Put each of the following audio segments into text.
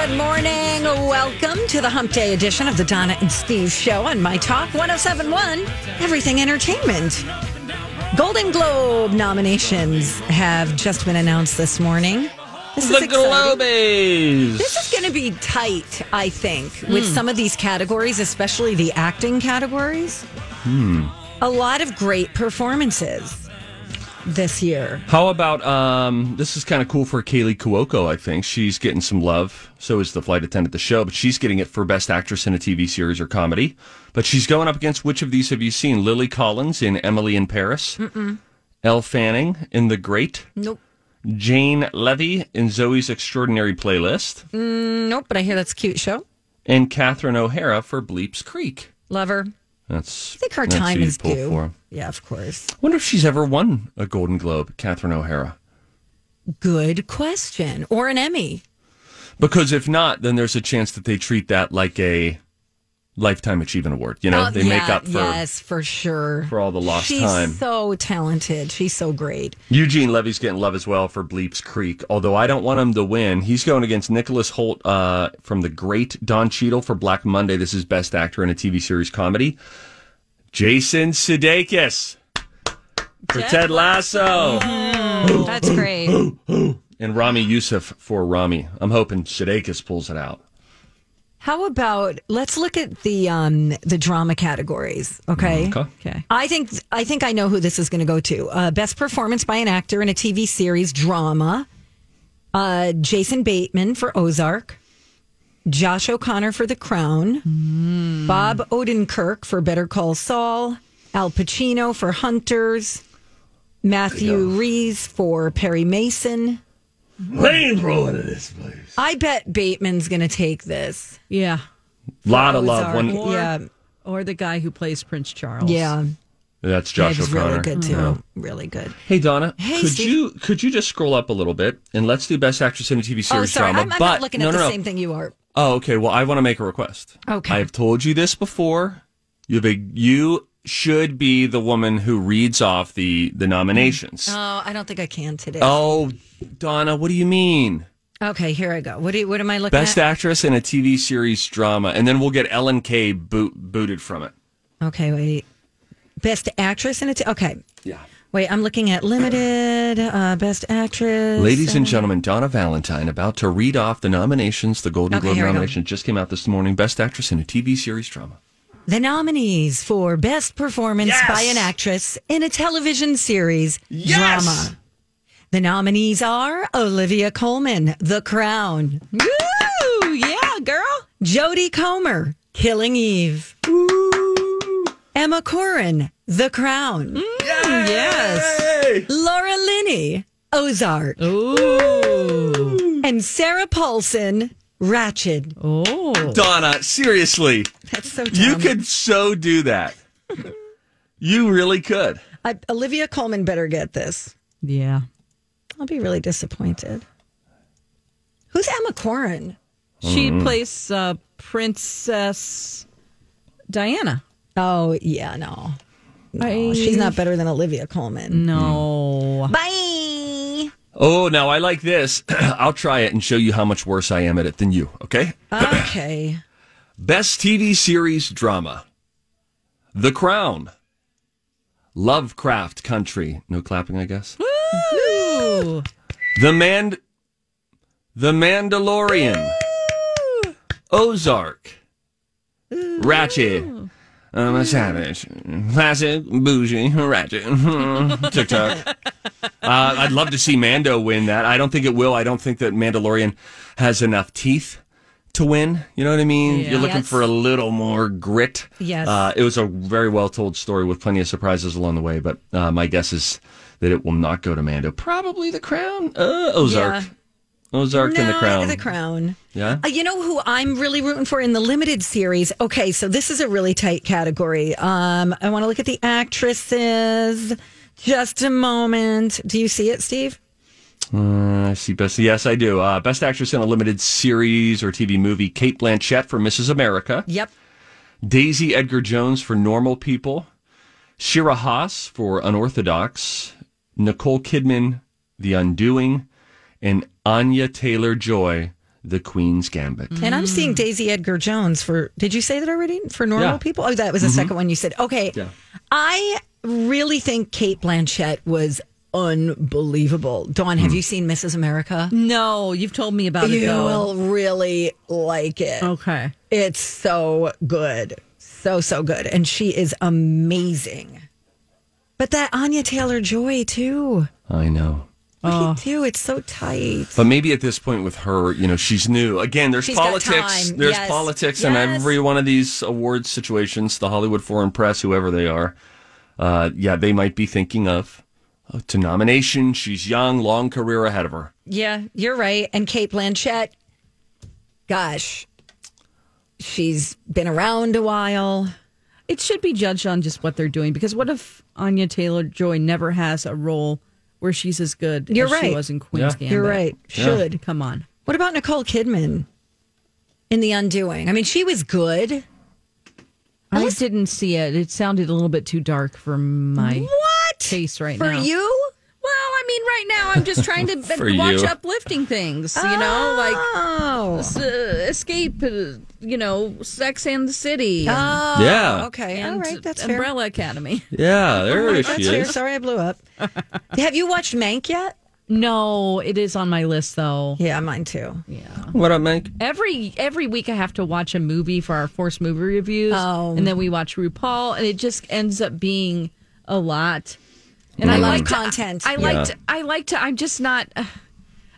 Good morning. Welcome to the Hump Day edition of the Donna and Steve Show on My Talk 1071, Everything Entertainment. Golden Globe nominations have just been announced this morning. This The. Globes. This is going to be tight, I think, with hmm. some of these categories, especially the acting categories. Hmm. A lot of great performances this year. How about um? This is kind of cool for Kaley Cuoco. I think she's getting some love. So is the flight attendant at the show, but she's getting it for best actress in a TV series or comedy. But she's going up against which of these have you seen? Lily Collins in Emily in Paris. Mm-mm. Elle Fanning in The Great. Nope. Jane Levy in Zoey's Extraordinary Playlist, Nope, but I hear that's a cute show. and Catherine O'Hara for Bleeps Creek. Lover. That's I think her time is due. for. Yeah, of course. I wonder if she's ever won a Golden Globe, Catherine O'Hara. Good question. Or an Emmy. Because if not, then there's a chance that they treat that like a lifetime achievement award. You know, Oh, they make up for yes, for sure. for all the lost time. She's time. so talented. She's so great. Eugene Levy's getting love as well for Bleeps Creek. Although I don't want him to win. He's going against Nicholas Hoult uh, from the great Don Cheadle for Black Monday. This is best actor in a TV series comedy. Jason Sudeikis for Ted Lasso. That's great. And Ramy Youssef for Ramy. I'm hoping Sudeikis pulls it out. How about let's look at the um the drama categories, okay? Okay. Okay. I think I think I know who this is going to go to. Uh, best performance by an actor in a TV series drama. Uh, Jason Bateman for Ozark. Josh O'Connor for The Crown. Bob Odenkirk for Better Call Saul. Al Pacino for Hunters. Matthew Rhys for Perry Mason. Rainbow into this place. I bet Bateman's going to take this. Yeah. Lot of love. Ozark. When, Or, Yeah. Or the guy who plays Prince Charles. Yeah, that's Josh Meg's O'Connor. really good too. Yeah. Really good. Hey Donna, Hey, could Steve. you could you just scroll up a little bit and let's do best actress in a TV series Oh, sorry, drama? I'm, I'm but not looking no, at the no, no. same thing you are. Oh, okay. Well, I want to make a request. Okay. I've told you this before. You have a you should be the woman who reads off the the nominations. Oh, I don't think I can today. Oh, Donna, what do you mean? Okay, here I go. What do you, what am I looking at? Best at? actress in a TV series drama, and then we'll get Ellen K boot, booted from it. Okay, wait. Best actress in it. Okay, Yeah. wait. I'm looking at limited. Uh, best actress. Ladies and gentlemen, Donna Valentine about to read off the nominations. The Golden Okay, Globe here we go. nominations just came out this morning. Best actress in a TV series drama. The nominees for best performance Yes! by an actress in a television series Yes! drama. The nominees are Olivia Colman, The Crown, Woo! Yeah, girl. Jodie Comer, Killing Eve, Ooh. Emma Corrin, The Crown, mm, Yes. Laura Linney, Ozark, Ooh. and Sarah Paulson, Ratched. Oh. Donna, seriously, That's so you could so do that. You really could. I, Olivia Colman better get this. Yeah. I'll be really disappointed. Who's Emma Corrin? She plays uh, Princess Diana. Oh yeah, no, no, I- she's not better than Olivia Colman. No. Bye. Oh, now I like this. I'll try it and show you how much worse I am at it than you, okay? Okay. Best TV series drama The Crown, Lovecraft Country. No clapping, I guess. Ooh. The Man. The Mandalorian. Ozark. Ratched. I'm a savage. Classic, bougie, ratchet. TikTok. Uh, I'd love to see Mando win that. I don't think it will. I don't think that Mandalorian has enough teeth to win. You know what I mean? Yeah. You're looking Yes. for a little more grit. Yes. Uh, it was a very well told story with plenty of surprises along the way, but uh, my guess is that it will not go to Mando. Probably The Crown. Uh, Ozark. Yeah. Ozark and the No, Crown. The Crown. Yeah. Uh, you know who I'm really rooting for in the limited series? Okay, so this is a really tight category. Um, I want to look at the actresses. Just a moment. Do you see it, Steve? Uh, I see best. Yes, I do. Uh, best actress in a limited series or TV movie: Cate Blanchett for Mrs. America, Yep. Daisy Edgar Jones for Normal People, Shira Haas for Unorthodox, Nicole Kidman, The Undoing, and Anya Taylor Joy, The Queen's Gambit. And I'm seeing Daisy Edgar Jones for. Did you say that already? For normal Yeah. Mm-hmm. people? Oh, that was the second one you said. Okay. Yeah. I really think Cate Blanchett was unbelievable. Dawn, have you seen Mrs. America? No, you've told me about it You though. will really like it. Okay. It's so good. So, so good. And she is amazing. But that Anya Taylor Joy, too. I know. What do you do? It's so tight. But maybe at this point with her, you know, she's new. Again, there's She's got politics. time. There's Yes. politics in Yes. every one of these awards situations. The Hollywood Foreign Press, whoever they are, uh, yeah, they might be thinking of uh, to nomination. She's young, long career ahead of her. Yeah, you're right. And Cate Blanchett, gosh, she's been around a while. It should be judged on just what they're doing because what if Anya Taylor Joy never has a role where she's as good You're as she was in Queen's Yeah. Gambit? You're right. Should. Come on. What about Nicole Kidman in The Undoing? I mean, she was good. I didn't see it. It sounded a little bit too dark for my What? taste right For now. For you? Well, I mean, right now I'm just trying to watch you. uplifting things. You know, like Oh. uh, escape. Uh, you know, Sex and the City. and, Oh, Yeah. Okay. and All right. That's fair. Umbrella Academy. Yeah, there That's she fair. is. Sorry, I blew up. Have you watched Mank yet? No, it is on my list though. Yeah, mine too. Yeah. What up, Mike? Every every week I have to watch a movie for our forced movie reviews, Oh. and then we watch RuPaul, and it just ends up being a lot. And I I, like content. I, like Yeah. to. I like to. I'm just not.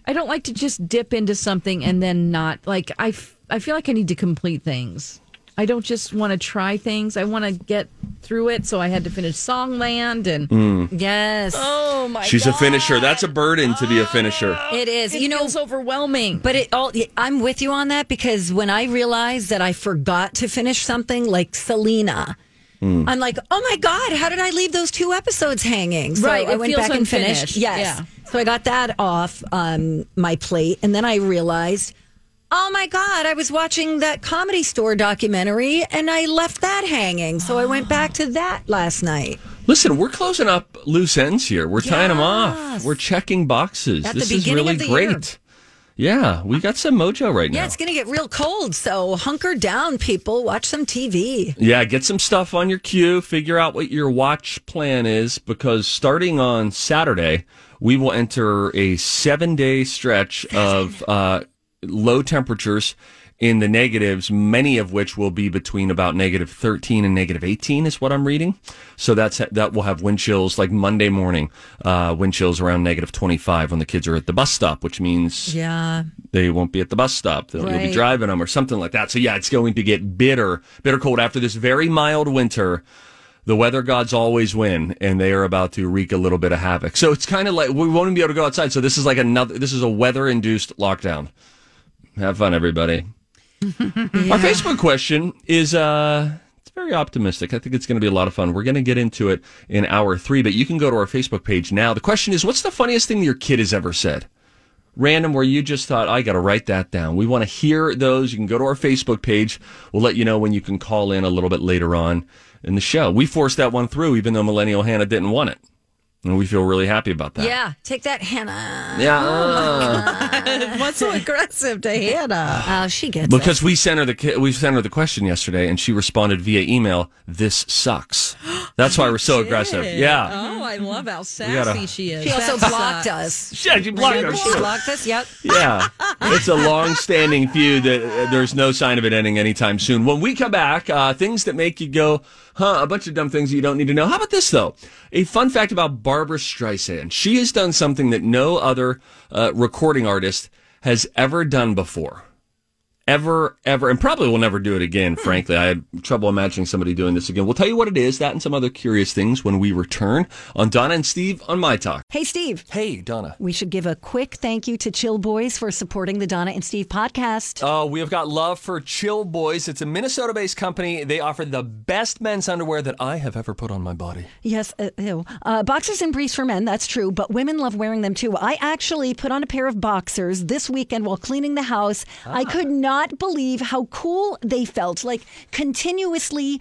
I don't like to just dip into something and then not like. I. f- I feel like I need to complete things. I don't just want to try things. I want to get through it. So I had to finish Songland, and Mm. Yes. oh my, She's a finisher. That's a burden to be a finisher. It is. It you know, feels overwhelming. But it all I'm with you on that because when I realized that I forgot to finish something like Selena, I'm like, oh my God, how did I leave those two episodes hanging? So Right, I went feels back and finished. Yes. Yeah. So I got that off um, my plate. And then I realized, oh my God, I was watching that comedy store documentary and I left that hanging. So I went back to that last night. Listen, we're closing up loose ends here. We're tying them off. We're checking boxes. At the this is really of the year. great. Yeah, we got some mojo right now. Yeah, it's going to get real cold. So hunker down, people. Watch some TV. Yeah, get some stuff on your queue. Figure out what your watch plan is because starting on Saturday, we will enter a seven day stretch of uh, low temperatures in the negatives, many of which will be between about negative 13 and negative 18 is what I'm reading. So that's that will have wind chills like Monday morning, uh, wind chills around negative 25 when the kids are at the bus stop, which means Yeah. they won't be at the bus stop. They'll, You'll be driving them or something like that. So yeah, it's going to get bitter, bitter cold after this very mild winter. The weather gods always win, and they are about to wreak a little bit of havoc. So it's kind of like we won't even be able to go outside. So this is like another. This is a weather-induced lockdown. Have fun, everybody. Our Facebook question is uh it's very optimistic. I think it's going to be a lot of fun. We're going to get into it in hour 3, but you can go to our Facebook page now. The question is what's the funniest thing your kid has ever said? Random where you just thought I got to write that down. We want to hear those. You can go to our Facebook page. We'll let you know when you can call in a little bit later on in the show. We forced that one through even though Millennial Hannah didn't want it. And we feel really happy about that. Yeah. Take that, Hannah. Yeah. What's so aggressive to Hannah? Oh, she gets it. Because we sent her the we sent her the question yesterday, and she responded via email. This sucks. That's why we're so aggressive. Yeah, Oh, I love how sassy gotta- she is. She also That blocked sucks. us. yeah, she blocked Remember us. she blocked us? Yep. Yeah, it's a long-standing feud that uh, there's no sign of it ending anytime soon. When we come back, uh, things that make you go, "Huh?" A bunch of dumb things you don't need to know. How about this though? A fun fact about Barbra Streisand: she has done something that no other uh, recording artist has ever done before. Ever, ever, and probably will never do it again, frankly. I had trouble imagining somebody doing this again. We'll tell you what it is, that and some other curious things when we return on Donna and Steve on My Talk. Hey, Steve. Hey, Donna. We should give a quick thank you to Chill Boys for supporting the Donna and Steve podcast. Oh, we have got love for Chill Boys. It's a Minnesota based company. They offer the best men's underwear that I have ever put on my body. Yes, uh, ew. Uh, boxers and briefs for men, that's true, but women love wearing them too. I actually put on a pair of boxers this weekend while cleaning the house. I could not believe how cool they felt, like continuously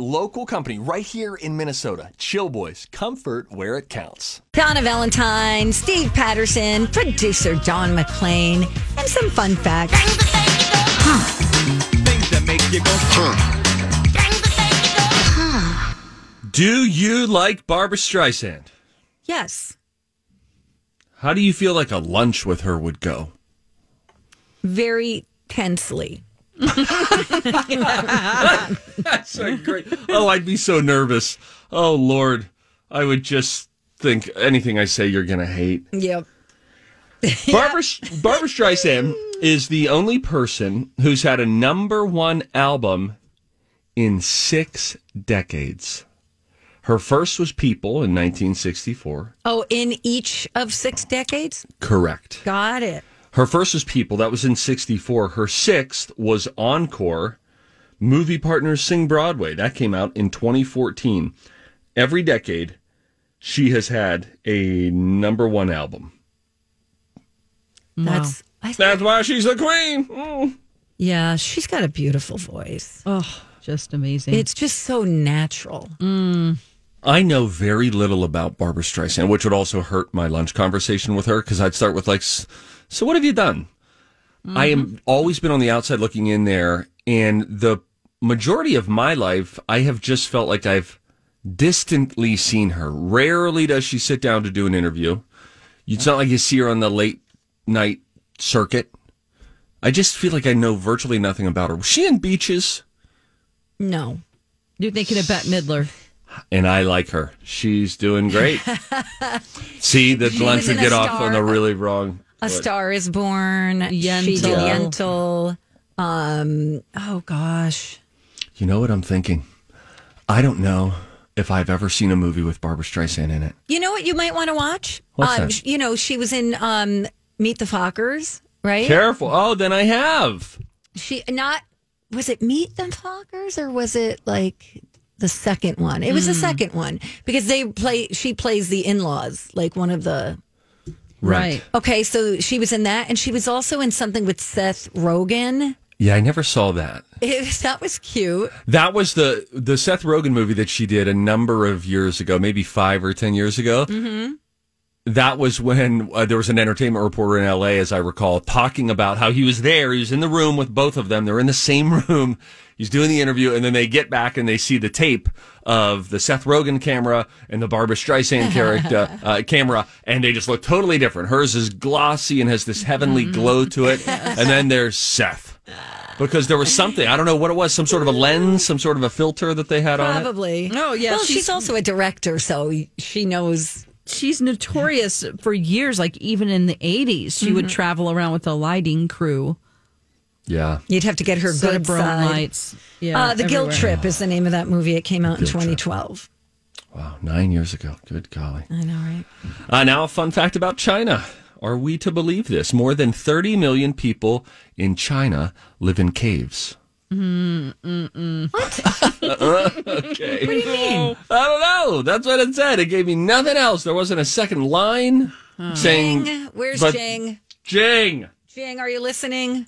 local company right here in Minnesota. Chill Boys, comfort where it counts. Donna Valentine, Steve Patterson, producer John McClain, and some fun facts. Do you like Barbra Streisand? Yes, How do you feel like a lunch with her would go? very tensely. That's so great. Oh, I'd be so nervous. Oh, Lord. I would just think anything I say you're going to hate. Yep. Barbra, Barbra Streisand is the only person who's had a number one album in six decades. Her first was People in 1964. Oh, in each of six decades? Correct. Got it. Her first was People. That was in 64. Her sixth was Encore. Movie Partners Sing Broadway. That came out in 2014. Every decade, she has had a number one album. That's I That's why she's the queen. Mm. yeah, she's got a beautiful voice. Oh, just amazing. It's just so natural. I know very little about Barbra Streisand, which would also hurt my lunch conversation with her because I'd start with like, "S- "So what have you done?" I am mm-hmm. always been on the outside looking in there, and the majority of my life, I have just felt like I've distantly seen her. Rarely does she sit down to do an interview. It's not like you see her on the late night circuit. I just feel like I know virtually nothing about her. Was she in Beaches? No. You're thinking of Bette Midler. and I like her. She's doing great. See, the lunch would get off on the really wrong. A Star is Born. She did Yentl. Yentl. Um, oh gosh. You know what I'm thinking? I don't know if I've ever seen a movie with Barbra Streisand in it. You know what you might want to watch? What's um, that? You know, she was in um, Meet the Fockers, right? Careful. Oh, then I have. She not was it Meet the Fockers or was it like the second one? It was the second one because they play. She plays the in laws, like one of the. Right. Okay, so she was in that, and she was also in something with Seth Rogen. Yeah, I never saw that. It that was cute. That was the the Seth Rogen movie that she did a number of years ago, maybe five or ten years ago. Mm-hmm. That was when uh, there was an entertainment reporter in L.A., as I recall, talking about how he was there. He was in the room with both of them. They're in the same room. He's doing the interview, and then they get back and they see the tape of the Seth Rogen camera and the Barbra Streisand character uh, camera, and they just look totally different. Hers is glossy and has this heavenly glow to it, and then there's Seth because there was something I don't know what it was, some sort of a lens, some sort of a filter that they had on. Probably. Oh, yeah, Well, she's, she's- also a director, so she knows. She's notorious for years, like even in the 80s, she Mm-hmm. would travel around with a lighting crew. Yeah, You'd have to get her Set good of side. lights. Yeah, uh, the Guilt. Trip is the name of that movie. It came out in Guilt Trip. 2012. wow, nine years ago. Good golly. I know, right? Uh, now, a fun fact about China. Are we to believe this? More than 30 million people in China live in caves. What? okay. What do you mean? I don't know. That's what it said. It gave me nothing else. There wasn't a second line saying. Jing, where's but- Jing? Jing. Jing, are you listening?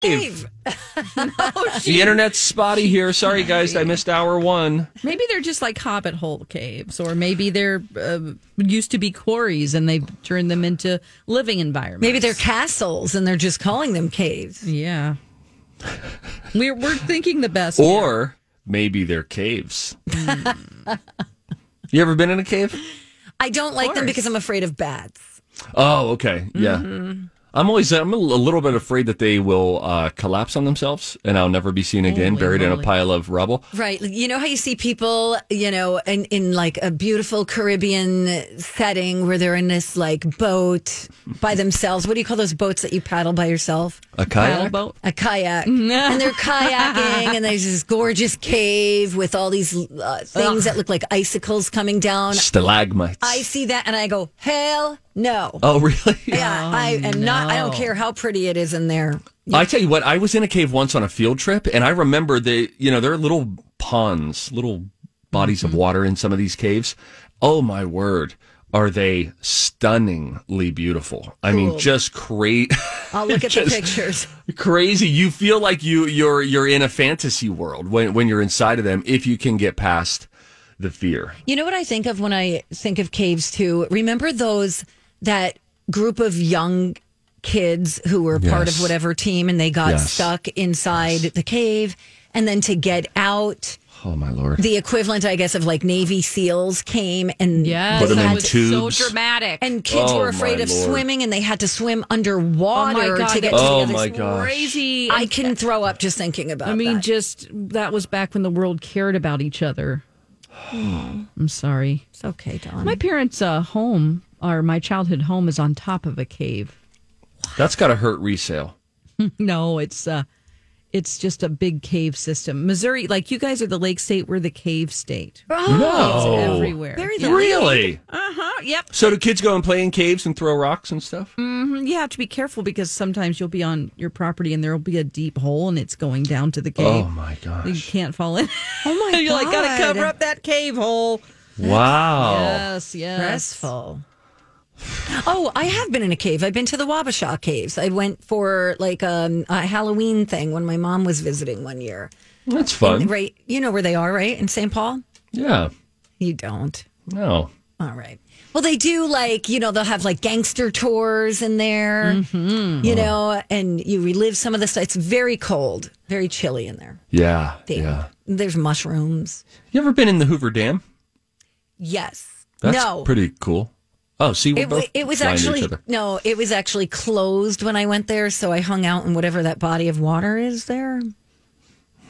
Dave. The internet's spotty here. Sorry, guys, I missed hour one. Maybe they're just like hobbit hole caves, or maybe they're uh, used to be quarries and they've turned them into living environments. Maybe they're castles and they're just calling them caves. Yeah. We're, we're thinking the best. here. Or maybe they're caves. you ever been in a cave? I don't like them because I'm afraid of bats. Oh, okay. Yeah. I'm always I'm a little bit afraid that they will uh, collapse on themselves and I'll never be seen again, Holy buried in a pile of rubble. Right. You know how you see people, you know, in, in like a beautiful Caribbean setting where they're in this like boat by themselves. What do you call those boats that you paddle by yourself? A kayak? boat. A kayak. and they're kayaking and there's this gorgeous cave with all these uh, things that look like icicles coming down. Stalagmites. I see that and I go, hell no. oh, really? Yeah, oh, I am not. I don't care how pretty it is in there. I tell you what, I was in a cave once on a field trip, and I remember they, you know, there are little ponds, little bodies of mm-hmm. water in some of these caves. Oh my word, are they stunningly beautiful? I mean, just great, I'll look at the pictures. crazy. You feel like you you're you're in a fantasy world when when you're inside of them if you can get past the fear. You know what I think of when I think of caves too? Remember those that group of young kids who were part of whatever team and they got Yes. stuck inside the cave and then to get out Oh my lord. the equivalent I guess of like Navy SEALs came and yeah, Put 'em that in was tubes. so dramatic. and kids Oh, were afraid of Lord. swimming and they had to swim oh underwater my god, to get that to Oh the my other gosh. crazy. I can throw up just thinking about it. I mean, that. just that was back when the world cared about each other. I'm sorry. it's okay, Don. My parents' uh, home, or my childhood home, is on top of a cave. That's got to hurt resale. No, it's uh, it's just a big cave system. Missouri, like you guys are the lake state, we're the cave state. No. everywhere. Very nice. Really? Uh huh. Yep. So do kids go and play in caves and throw rocks and stuff? You have to be careful because sometimes you'll be on your property and there will be a deep hole and it's going down to the cave. Oh my gosh! You can't fall in. Oh my You're like, gotta cover up that cave hole. Wow. Yes, yes. stressful. Oh, I have been in a cave. I've been to the Wabasha caves. I went for like um, a Halloween thing when my mom was visiting one year. That's fun. Right, you know where they are, right? In St. Paul. Yeah. You don't. No. All right. Well, they do like you know they'll have like gangster tours in there. You know, and you relive some of the stuff. It's very cold, very chilly in there. Yeah. Damn. Yeah. There's mushrooms. You ever been in the Hoover Dam? Yes. That's no. pretty cool. Oh, see, we're It, both it was flying each actually other. no, it was actually closed when I went there. So I hung out in whatever that body of water is there,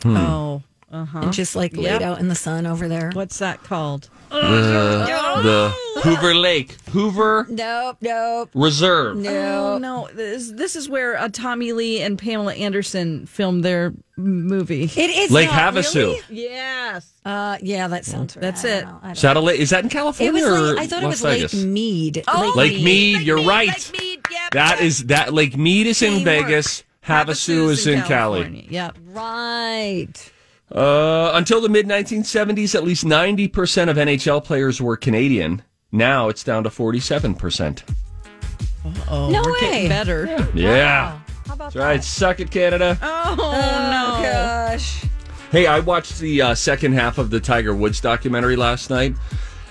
Hmm. Oh, uh huh. and just like Yep. laid out in the sun over there. What's that called? the, the Hoover Lake, Hoover Nope, nope, Reserve. no. Oh no, this, this is where uh, Tommy Lee and Pamela Anderson filmed their movie. It is Lake not Havasu. really? Yes. Uh, yeah, that sounds. Right. That's I it. know. I don't Is that a lake? Is that in It California was. or I thought it was Vegas? Lake Mead. Oh, Lake Mead. You're right. Lake Mead, yep, That yep. that Lake Mead is in Teamwork. Vegas. Havasu is in Cali. California. Yep. Right. Uh, until the mid 1970s, at least 90% of NHL players were Canadian. Now it's down to 47%. Oh, No we're way. getting better. Yeah. Wow. How about That's that? right. Suck it, Canada. Oh, no. Gosh. Hey, I watched the uh, second half of the Tiger Woods documentary last night.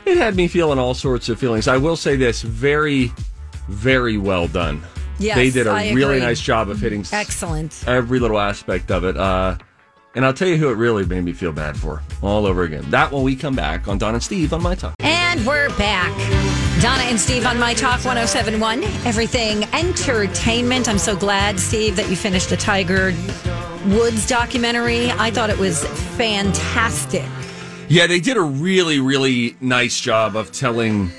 It had me feeling all sorts of feelings. I will say this very, very well done. Yes, they did a I really agree. nice job of hitting s- Excellent. every little aspect of it. Uh, and I'll tell you who it really made me feel bad for all over again. That when we come back on Don and Steve on My Talk. And we're back. Donna and Steve on My Talk 1071, Everything Entertainment. I'm so glad, Steve, that you finished the Tiger Woods documentary. I thought it was fantastic. Yeah, they did a really, really nice job of telling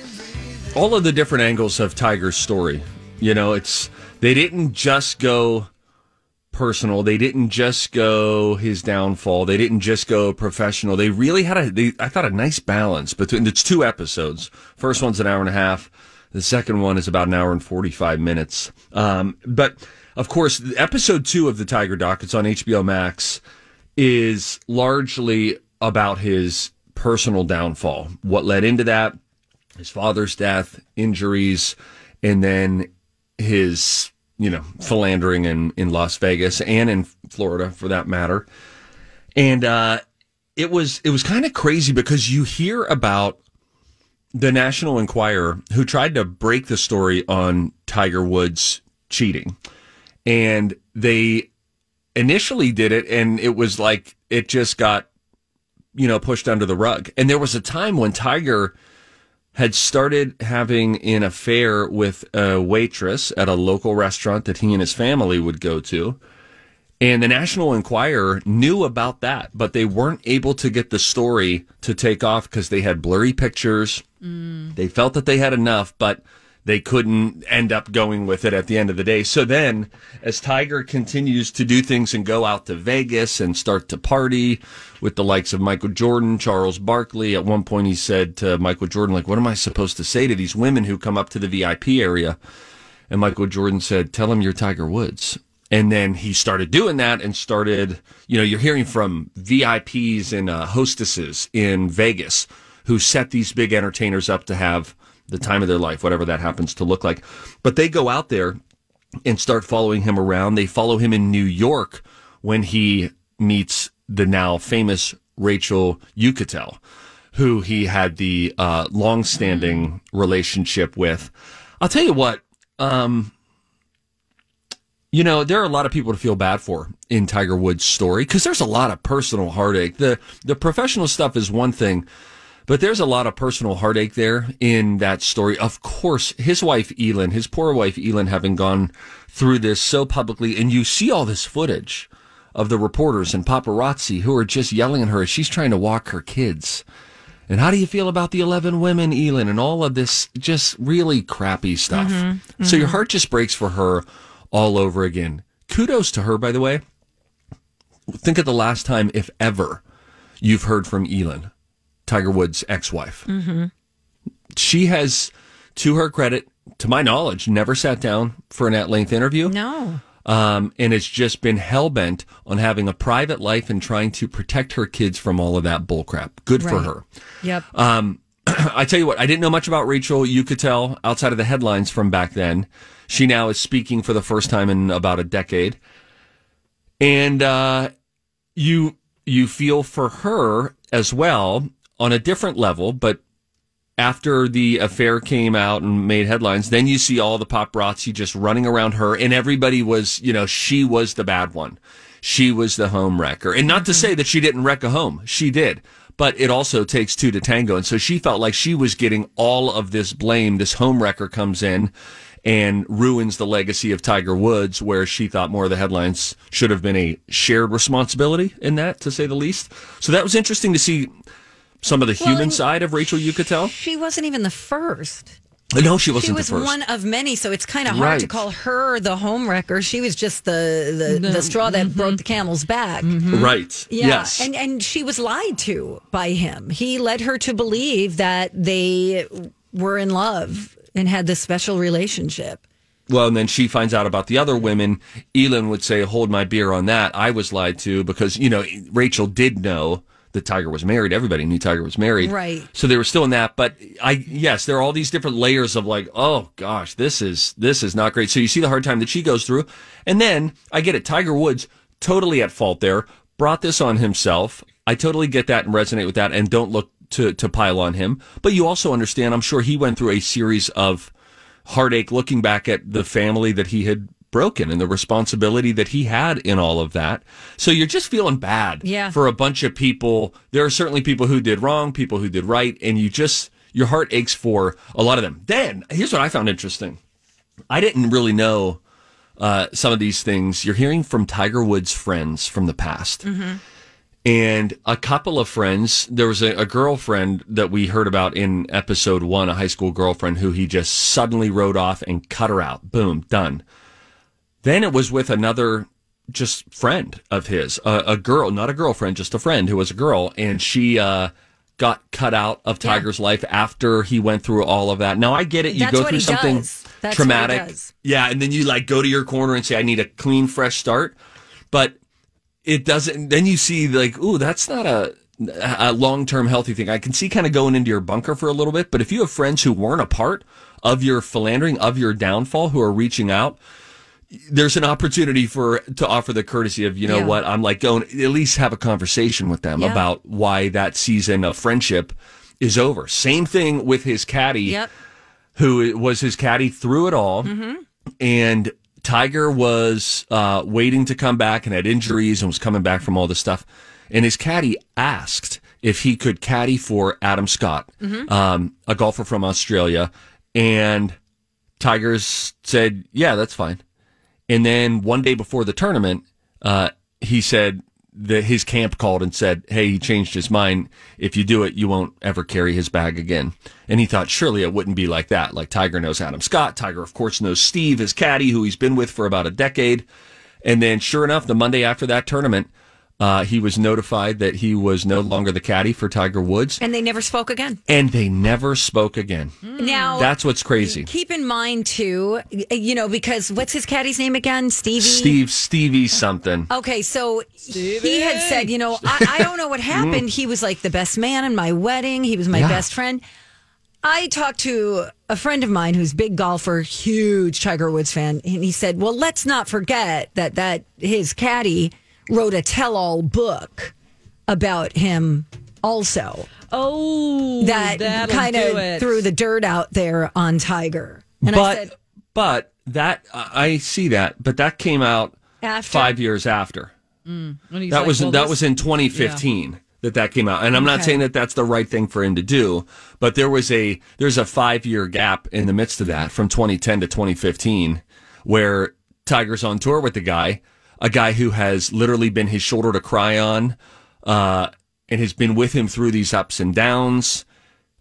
all of the different angles of Tiger's story. You know, it's they didn't just go personal. They didn't just go his downfall. They didn't just go professional. They really had a, they, I thought, a nice balance between it's two episodes. First one's an hour and a half. The second one is about an hour and 45 minutes. Um, but of course, episode two of the Tiger doc, it's on HBO Max, is largely about his personal downfall. What led into that, his father's death, injuries, and then his, you know, philandering in, in Las Vegas and in Florida for that matter. And uh, it was it was kind of crazy because you hear about the National Enquirer who tried to break the story on Tiger Woods cheating. And they initially did it and it was like it just got you know pushed under the rug. And there was a time when Tiger had started having an affair with a waitress at a local restaurant that he and his family would go to. And the National Enquirer knew about that, but they weren't able to get the story to take off because they had blurry pictures. Mm. They felt that they had enough, but they couldn't end up going with it at the end of the day. So then, as Tiger continues to do things and go out to Vegas and start to party with the likes of Michael Jordan, Charles Barkley, at one point he said to Michael Jordan, like, what am I supposed to say to these women who come up to the VIP area? And Michael Jordan said, tell them you're Tiger Woods. And then he started doing that and started, you know, you're hearing from VIPs and uh, hostesses in Vegas who set these big entertainers up to have the time of their life, whatever that happens to look like. But they go out there and start following him around. They follow him in New York when he meets the now famous Rachel Uchitel, who he had the uh, long-standing relationship with. I'll tell you what, um, you know, there are a lot of people to feel bad for in Tiger Woods' story because there's a lot of personal heartache. The the professional stuff is one thing, but there's a lot of personal heartache there in that story. Of course, his wife Elin, his poor wife Elin, having gone through this so publicly, and you see all this footage of the reporters and paparazzi who are just yelling at her as she's trying to walk her kids. And how do you feel about the 11 women, Elin, and all of this just really crappy stuff? Mm-hmm, so your mm-hmm. heart just breaks for her all over again. Kudos to her, by the way. Think of the last time, if ever, you've heard from Elin, Tiger Woods' ex wife. She has, to her credit, to my knowledge, never sat down for an at length interview No. um, and it's just been hell bent on having a private life and trying to protect her kids from all of that bullcrap. Good for her. Yep. Um, I tell you what, I didn't know much about Rachel Uchitel outside of the headlines from back then. She now is speaking for the first time in about a decade, and uh, you you feel for her as well on a different level, but. After the affair came out and made headlines, then you see all the paparazzi just running around her, and everybody was, you know, she was the bad one. She was the home wrecker. And not to mm-hmm. say that she didn't wreck a home. She did. But it also takes two to tango. And so she felt like she was getting all of this blame. This home wrecker comes in and ruins the legacy of Tiger Woods, where she thought more of the headlines should have been a shared responsibility in that, to say the least. So that was interesting to see some of the Well, human side of Rachel Uchitel. She wasn't even the first. Uh, no, she wasn't she was the first. one of many, so it's kind of hard to call her the home wrecker. She was just the the, the, straw that mm-hmm. broke the camel's back. Mm-hmm. Right. Yeah, Yes. and and she was lied to by him. He led her to believe that they were in love and had this special relationship. Well, and then she finds out about the other women. Elin would say, "Hold my beer on that." I was lied to because you know Rachel did know that Tiger was married. Everybody knew Tiger was married, Right. So they were still in that. But I, yes, there are all these different layers of like, oh gosh, this is this is not great. So you see the hard time that she goes through, and then I get it. Tiger Woods totally at fault there. Brought this on himself. I totally get that and resonate with that, and don't look to to pile on him. But you also understand. I'm sure he went through a series of heartache looking back at the family that he had broken and the responsibility that he had in all of that. So you're just feeling bad Yeah. for a bunch of people. There are certainly people who did wrong, people who did right, and you just your heart aches for a lot of them. Then here's what I found interesting. I didn't really know uh, some of these things. You're hearing from Tiger Woods' friends from the past. And a couple of friends, there was a, a girlfriend that we heard about in episode one, a high school girlfriend who he just suddenly wrote off and cut her out. Boom, done. Then it was with another just friend of his, a, a girl, not a girlfriend, just a friend who was a girl. And she, uh, got cut out of Tiger's life after he went through all of that. Now I get it. You That's go through something. Traumatic. Yeah. And then you like go to your corner and say, I need a clean, fresh start. But it doesn't then you see like ooh that's not a a long-term healthy thing i can see kind of going into your bunker for a little bit but if you have friends who weren't a part of your philandering of your downfall who are reaching out there's an opportunity for to offer the courtesy of you know Yeah. what i'm like going at least have a conversation with them Yeah. about why that season of friendship is over same thing with his caddy Yep. who was his caddy through it all. And Tiger was uh, waiting to come back and had injuries and was coming back from all this stuff. And his caddy asked if he could caddy for Adam Scott, um, a golfer from Australia. And Tigers said, yeah, that's fine. And then one day before the tournament, uh, he said that his camp called and said, Hey, he changed his mind. If you do it, you won't ever carry his bag again. And he thought, surely it wouldn't be like that. Like Tiger knows Adam Scott. Tiger, of course, knows Steve, his caddy, who he's been with for about a decade. And then sure enough, the Monday after that tournament, uh, he was notified that he was no longer the caddy for Tiger Woods. And they never spoke again. And they never spoke again. Now, That's what's crazy. keep in mind too, you know, because what's his caddy's name again? Stevie. Steve, Stevie something. Okay, so he had said, you know, I, I don't know what happened. He was like the best man in my wedding. He was my Yeah. best friend. I talked to a friend of mine who's big golfer, huge Tiger Woods fan, and he said, "Well, let's not forget that that his caddy wrote a tell-all book about him also Oh, that kind of threw the dirt out there on Tiger." And but I said, but that I I see that, but that came out After? five years after. Mm. When he's that like, was well, that this- was in 2015 that that came out, and I'm not saying that that's the right thing for him to do, but there was a there's a five year gap in the midst of that from 2010 to 2015 where Tiger's on tour with the guy, a guy who has literally been his shoulder to cry on, uh, and has been with him through these ups and downs.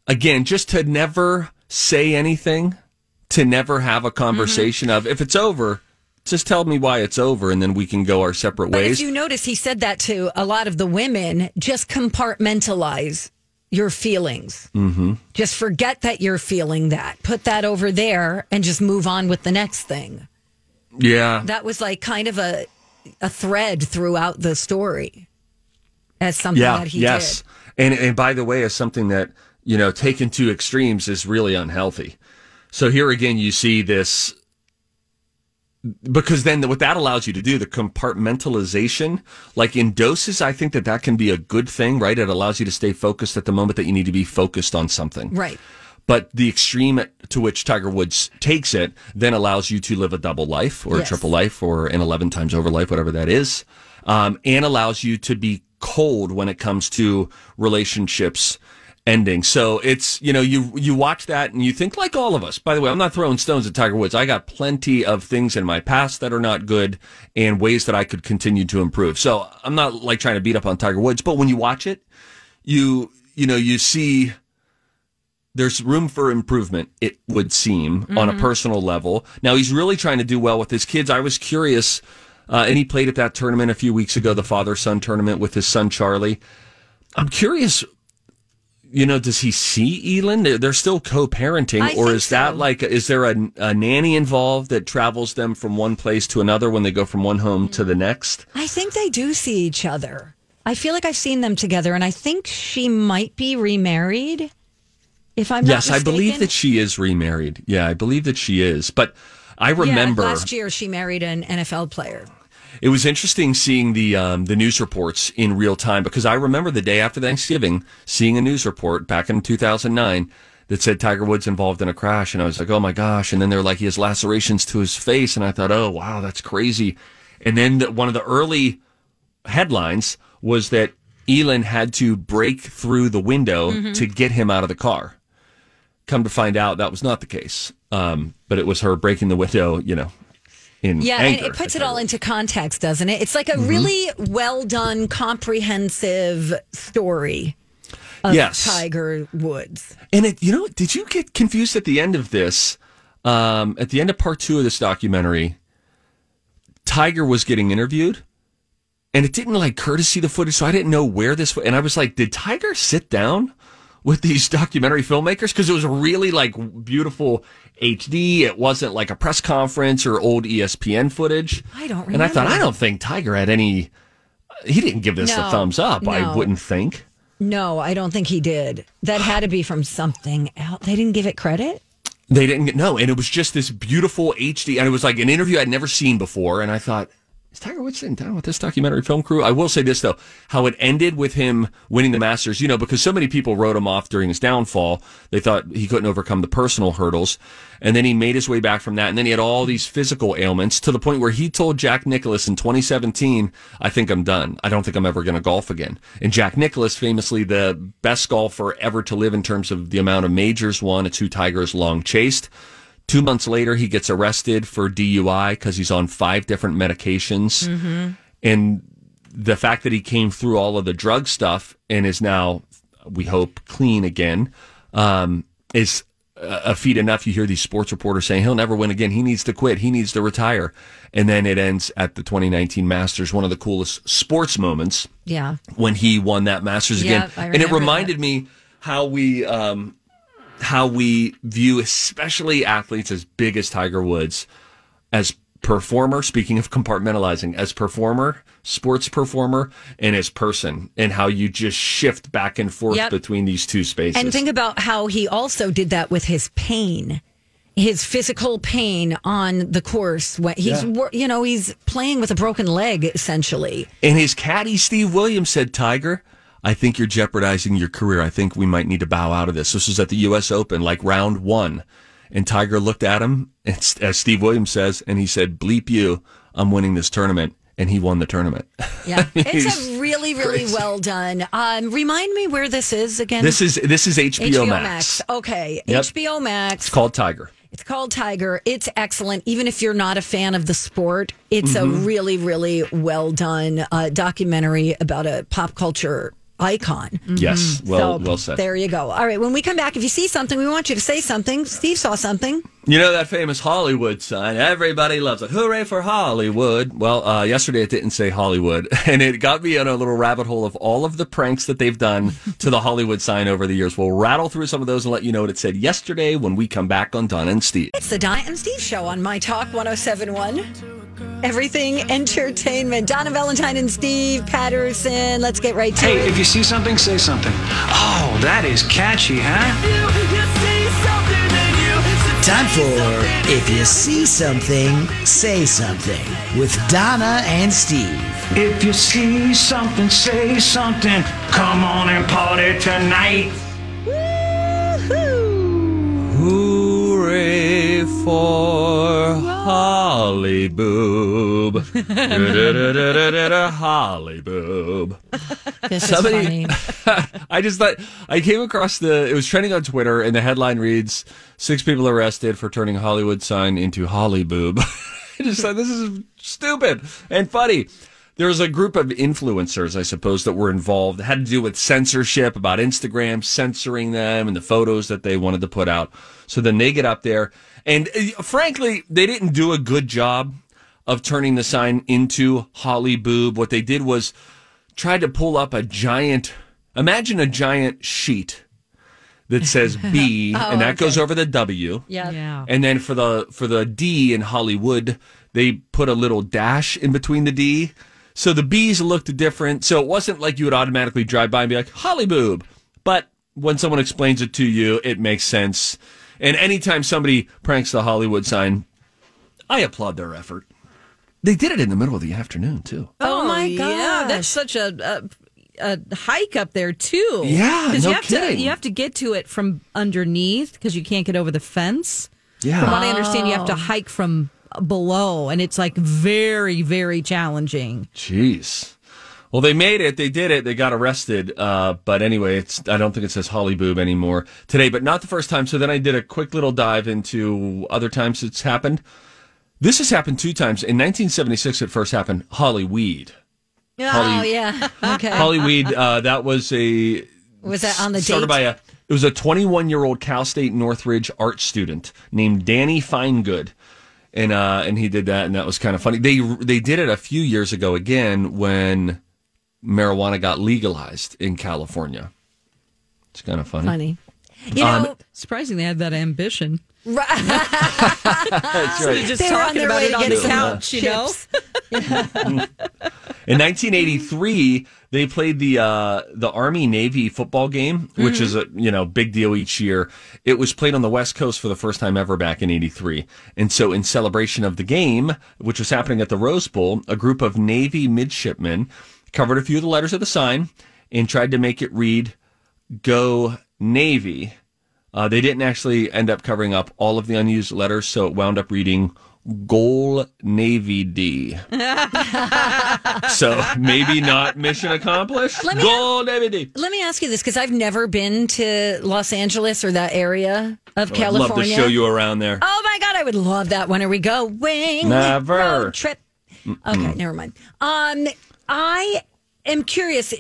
Again, just to never say anything, to never have a conversation of if it's over, just tell me why it's over, and then we can go our separate But ways. if you notice, he said that to a lot of the women. Just compartmentalize your feelings. Mm-hmm. Just forget that you're feeling that. Put that over there and just move on with the next thing. yeah, That was like kind of a a thread throughout the story as something yeah, that he yes. And and by the way, as something that you know taken to extremes is really unhealthy. So here again, you see this because then what that allows you to do the compartmentalization like in doses i think that that can be a good thing right it allows you to stay focused at the moment that you need to be focused on something. Right. But the extreme to which Tiger Woods takes it then allows you to live a double life or Yes. a triple life or an 11 times over life, whatever that is, um, and allows you to be cold when it comes to relationships ending. So it's, you know, you, you watch that and you think like all of us. By the way, I'm not throwing stones at Tiger Woods. I got plenty of things in my past that are not good and ways that I could continue to improve. So I'm not like trying to beat up on Tiger Woods, but when you watch it, you, you know, you see, there's room for improvement, it would seem, on a personal level. Now, he's really trying to do well with his kids. I was curious, uh, and he played at that tournament a few weeks ago, the father son tournament with his son Charlie. I'm curious, you know, does he see Elin? They're, still co-parenting, or think is that so. like is there a, a nanny involved that travels them from one place to another when they go from one home to the next? I think they do see each other. I feel like I've seen them together, and I think she might be remarried. If I'm not yes, I believe that she is remarried. Yeah, I believe that she is. But I remember Yeah, last year she married an NFL player. it was interesting seeing the um, the news reports in real time because I remember the day after Thanksgiving seeing a news report back in 2009 that said Tiger Woods involved in a crash, and I was like, oh my gosh! And then they're like, he has lacerations to his face, and I thought, oh wow, that's crazy. And then the, one of the early headlines was that Elin had to break through the window Mm-hmm. to get him out of the car. Come to find out, that was not the case. Um, but it was her breaking the window, you know, in Yeah, anger. and it puts it all into context, doesn't it? It's like a Mm-hmm. really well done, comprehensive story of Yes. Tiger Woods. And it, you know, did you get confused at the end of this? Um, at the end of part two of this documentary, Tiger was getting interviewed, and it didn't like courtesy the footage, so I didn't know where this. was And I was like, did Tiger sit down with these documentary filmmakers? Because it was really like beautiful HD. It wasn't like a press conference or old ESPN footage. I don't And I thought. I don't think Tiger had any. He didn't give this No, a thumbs up. I wouldn't think. No, I don't think he did. That had to be from something else. They didn't give it credit. They didn't get no, and it was just this beautiful HD, and it was like an interview I'd never seen before. And I thought, is Tiger Woods sitting down with this documentary film crew? I will say this though, how it ended with him winning the Masters, you know, because so many people wrote him off during his downfall. They thought he couldn't overcome the personal hurdles, and then he made his way back from that, and then he had all these physical ailments to the point where he told Jack Nicklaus in 2017, "I think I'm done. I don't think I'm ever going to golf again." And Jack Nicklaus, famously the best golfer ever to live in terms of the amount of majors won, it's who Tiger's long chased. Two months later, he gets arrested for DUI because he's on five different medications. And the fact that he came through all of the drug stuff and is now, we hope, clean again, um, is a feat enough. You hear these sports reporters saying he'll never win again. He needs to quit. He needs to retire. And then it ends at the 2019 Masters, one of the coolest sports moments Yeah. when he won that Masters Yeah, again. And it reminded me how we um, how we view especially athletes as big as Tiger Woods as performer, speaking of compartmentalizing, as performer, sports performer, and as person, and how you just shift back and forth Yep. between these two spaces. And think about how he also did that with his pain, his physical pain on the course. He's, wor- you know, he's playing with a broken leg essentially. And his caddy, Steve Williams, said, Tiger, I think you're jeopardizing your career. I think we might need to bow out of this. This was at the U.S. Open, like round one. And Tiger looked at him, as Steve Williams says, and he said, Bleep you, I'm winning this tournament. And he won the tournament. Yeah, it's a really, really crazy. well done. Um, remind me where this is again. This is this is HBO, Max. Okay, Yep. HBO Max. It's called Tiger. It's called Tiger. It's excellent. Even if you're not a fan of the sport, it's Mm-hmm. a really, really well done uh, documentary about a pop culture icon. Yes, well, Mm-hmm. So, well said. There you go. All right. When we come back, if you see something, we want you to say something. Steve saw something. You know that famous Hollywood sign? Everybody loves it. Hooray for Hollywood. Well, uh, yesterday it didn't say Hollywood, and it got me on a little rabbit hole of all of the pranks that they've done to the Hollywood sign over the years. We'll rattle through some of those and let you know what it said yesterday when we come back on Don and Steve. It's the Don and Steve Show on My Talk 1071. Everything entertainment. Donna Valentine and Steve Patterson. Let's get right to Hey, it. if you see something, say something. Oh, that is catchy, huh? Time for If You See Something, Say Something with Donna and Steve. If you see something, say something. Come on and party tonight. Hooray for Holly Boob. Holly Boob. This is funny. I just thought I came across the it was trending on Twitter and the headline reads six people arrested for turning Hollywood sign into Holly boob. I just thought this is stupid and funny. There was a group of influencers, I suppose, that were involved. It had to do with censorship about Instagram censoring them and the photos that they wanted to put out. So then they get up there and uh, frankly, they didn't do a good job of turning the sign into Holly boob. What they did was tried to pull up a giant imagine a giant sheet that says B, Oh, and that okay. goes over the W. Yeah. Yeah. And then for the for the D in Hollywood, they put a little dash in between the D. So the B's looked different. So it wasn't like you would automatically drive by and be like, Hollyboob. But when someone explains it to you, it makes sense. And anytime somebody pranks the Hollywood sign, I applaud their effort. They did it in the middle of the afternoon, too. Oh, oh my Yeah, that's such a, a a hike up there too. Yeah, 'Cause no you have kidding. to you have to get to it from underneath because you can't get over the fence. Yeah. From what I understand, you have to hike from below, and it's like very very challenging. Jeez. Well, they made it. They did it. They got arrested. Uh, but anyway, it's I don't think it says Holly Boob anymore today, but not the first time. So then I did a quick little dive into other times it's happened. This has happened two times. In 1976, it first happened. Holly Weed. Oh, Holly- yeah. Okay. Holly Weed. Uh, that was a Was that on the started date? by a it was a 21 year old Cal State Northridge art student named Danny Finegood, and uh, and he did that, and that was kind of funny. They they did it a few years ago again when marijuana got legalized in California. It's kind of funny. Funny. You know, Um, Surprising they had that ambition. That's right. Just They were on talking their about way it to on the get some couch, you know. In 1983, they played the uh, the Army Navy football game, which is a you know big deal each year. It was played on the West Coast for the first time ever back in '83, and so in celebration of the game, which was happening at the Rose Bowl, a group of Navy midshipmen covered a few of the letters of the sign and tried to make it read "Go Navy." Uh, they didn't actually end up covering up all of the unused letters, so it wound up reading Goal Navy D. so maybe not mission accomplished. Let me- Goal Navy D. Let me ask you this because I've never been to Los Angeles or that area of Oh, I'd California. love to show you around there. Oh my god, I would love that. When are we going? Never. Road trip. Okay, never mind. Um, I am curious.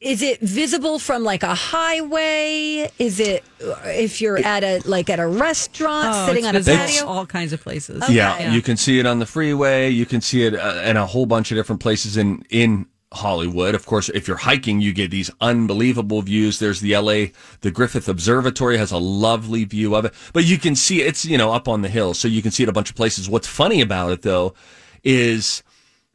Is it visible from like a highway? Is it if you're at a like at a restaurant Oh, sitting on a visible patio? all kinds of places. Yeah, you can see it on the freeway. You can see it uh, in a whole bunch of different places in in Hollywood. Of course, if you're hiking, you get these unbelievable views. There's the LA, the Griffith Observatory has a lovely view of it, but you can see it's you know up on the hill, so you can see it a bunch of places. What's funny about it though is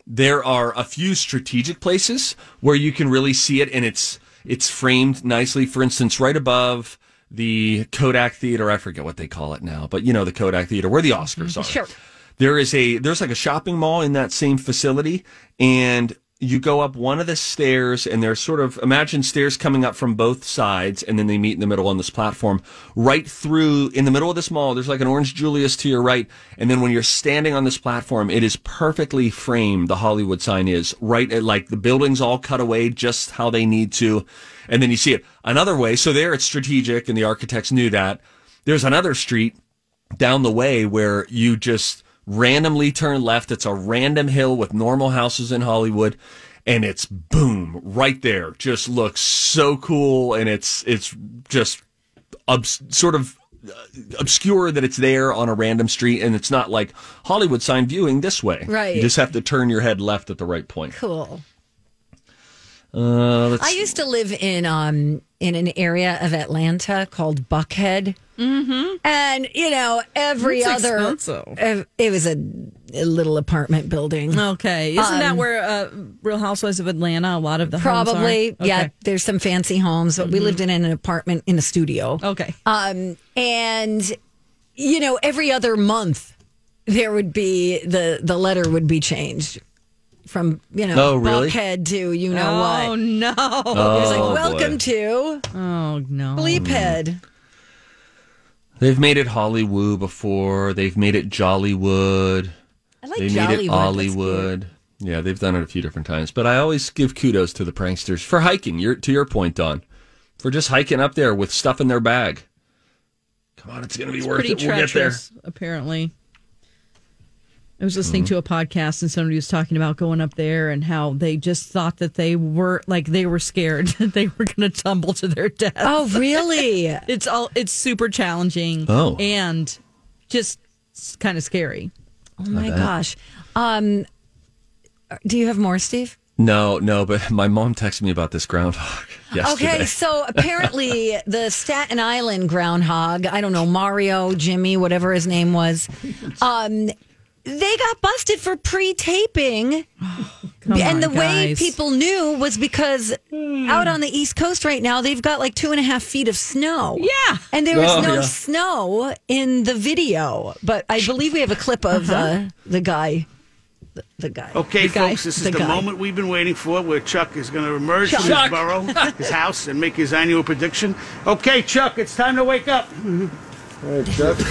there are a few strategic places where you can really see it and it's it's framed nicely. For instance right above the Kodak Theater I forget what they call it now but you know the Kodak Theater where the mm-hmm. Oscars are. Sure. there is a there's like a shopping mall in that same facility and you go up one of the stairs and there's sort of imagine stairs coming up from both sides and then they meet in the middle on this platform. Right through in the middle of this mall there's like an orange julius to your right and then when you're standing on this platform it is perfectly framed the hollywood sign is right at like the buildings all cut away just how they need to and then you see it another way. So there it's strategic and the architects knew that. There's another street down the way where you just randomly turn left. It's a random hill with normal houses in Hollywood. And it's boom right there. Just looks so cool. And it's, it's just obs- sort of uh, obscure that it's there on a random street. And it's not like Hollywood sign viewing this way. Right. You just have to turn your head left at the right point. Cool. Uh, let's I used to live in um in an area of Atlanta called Buckhead. Mm-hmm. And you know, every That's other expensive. it was a, a little apartment building. Okay, isn't that Um, where uh, Real Housewives of Atlanta? A lot of the homes Probably, are? yeah. There's some fancy homes, but we lived in an apartment in a studio. Okay. Um, and you know, every other month there would be the the letter would be changed from you know Oh, really? Buckhead to you know oh what. no! It was Oh, like welcome boy. to Oh no! Bleephead. They've made it Hollywood before. They've made it Jollywood. I like they made it Hollywood. Yeah, they've done it a few different times. But I always give kudos to the pranksters for hiking. Your, to your point, Don, for just hiking up there with stuff in their bag. Come on, it's going to be It's worth pretty it. We'll get there. apparently. I was listening to a podcast and somebody was talking about going up there and how they just thought that they were like they were scared that they were going to tumble to their death. Oh, really? It's all it's super challenging. Oh. and just kind of scary. Oh my gosh. Um, do you have more, Steve? No, no, but my mom texted me about this groundhog yesterday. Okay, so apparently the Staten Island groundhog, I don't know, Mario, Jimmy, whatever his name was, um, they got busted for pre-taping. Come and on, the way people knew was because out on the East Coast right now, they've got like two and a half feet of snow. Yeah. And there was Oh, no yeah. snow in the video. But I believe we have a clip of uh, the guy. The, the guy. Okay, The guy- folks, this is the the, moment we've been waiting for where Chuck is going to emerge Chuck. from his burrow, his house, and make his annual prediction. Okay, Chuck, it's time to wake up. All right, Chuck.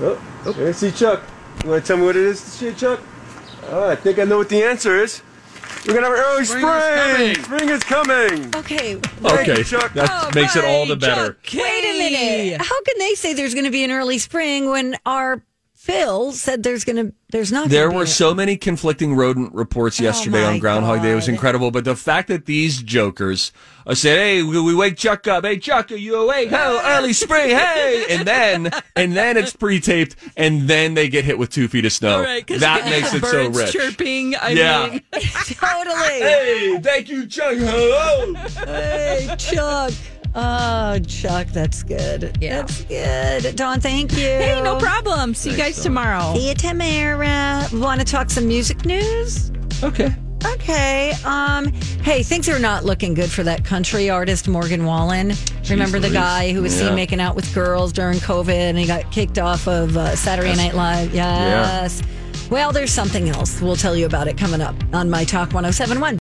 oh, I see Chuck. You want to tell me what it is this year, Chuck? Oh, I think I know what the answer is. We're gonna have an early Spring is spring. coming. Spring is coming. Okay. Thank Okay, you, Chuck. that oh, makes it all the better. Wait a minute. How can they say there's going to be an early spring when our Phil said there's going to there's not? There gonna were be so many conflicting rodent reports yesterday Oh on Groundhog Day. It was incredible. But the fact that these jokers uh, said, "Hey, we, we wake Chuck up. Hey, Chuck, are you awake? Oh, early spring. Hey!" And then and then it's pre-taped, and then they get hit with two feet of snow. Right, 'cause that the makes it so rich. chirping. I Yeah. mean, totally. Hey, thank you, Chuck. Hello. Hey, Chuck. Oh, Chuck, that's good. Yeah. That's good. Dawn, thank you. hey, no problem. See you guys tomorrow. See you tomorrow. Want to talk some music news? Okay. Okay. Um. Hey, things are not looking good for that country artist Morgan Wallen. Remember the Louise. guy who was Yeah. seen making out with girls during COVID and he got kicked off of uh, Saturday Night Live? Yes. Well, there's something else. We'll tell you about it coming up on My Talk 1071.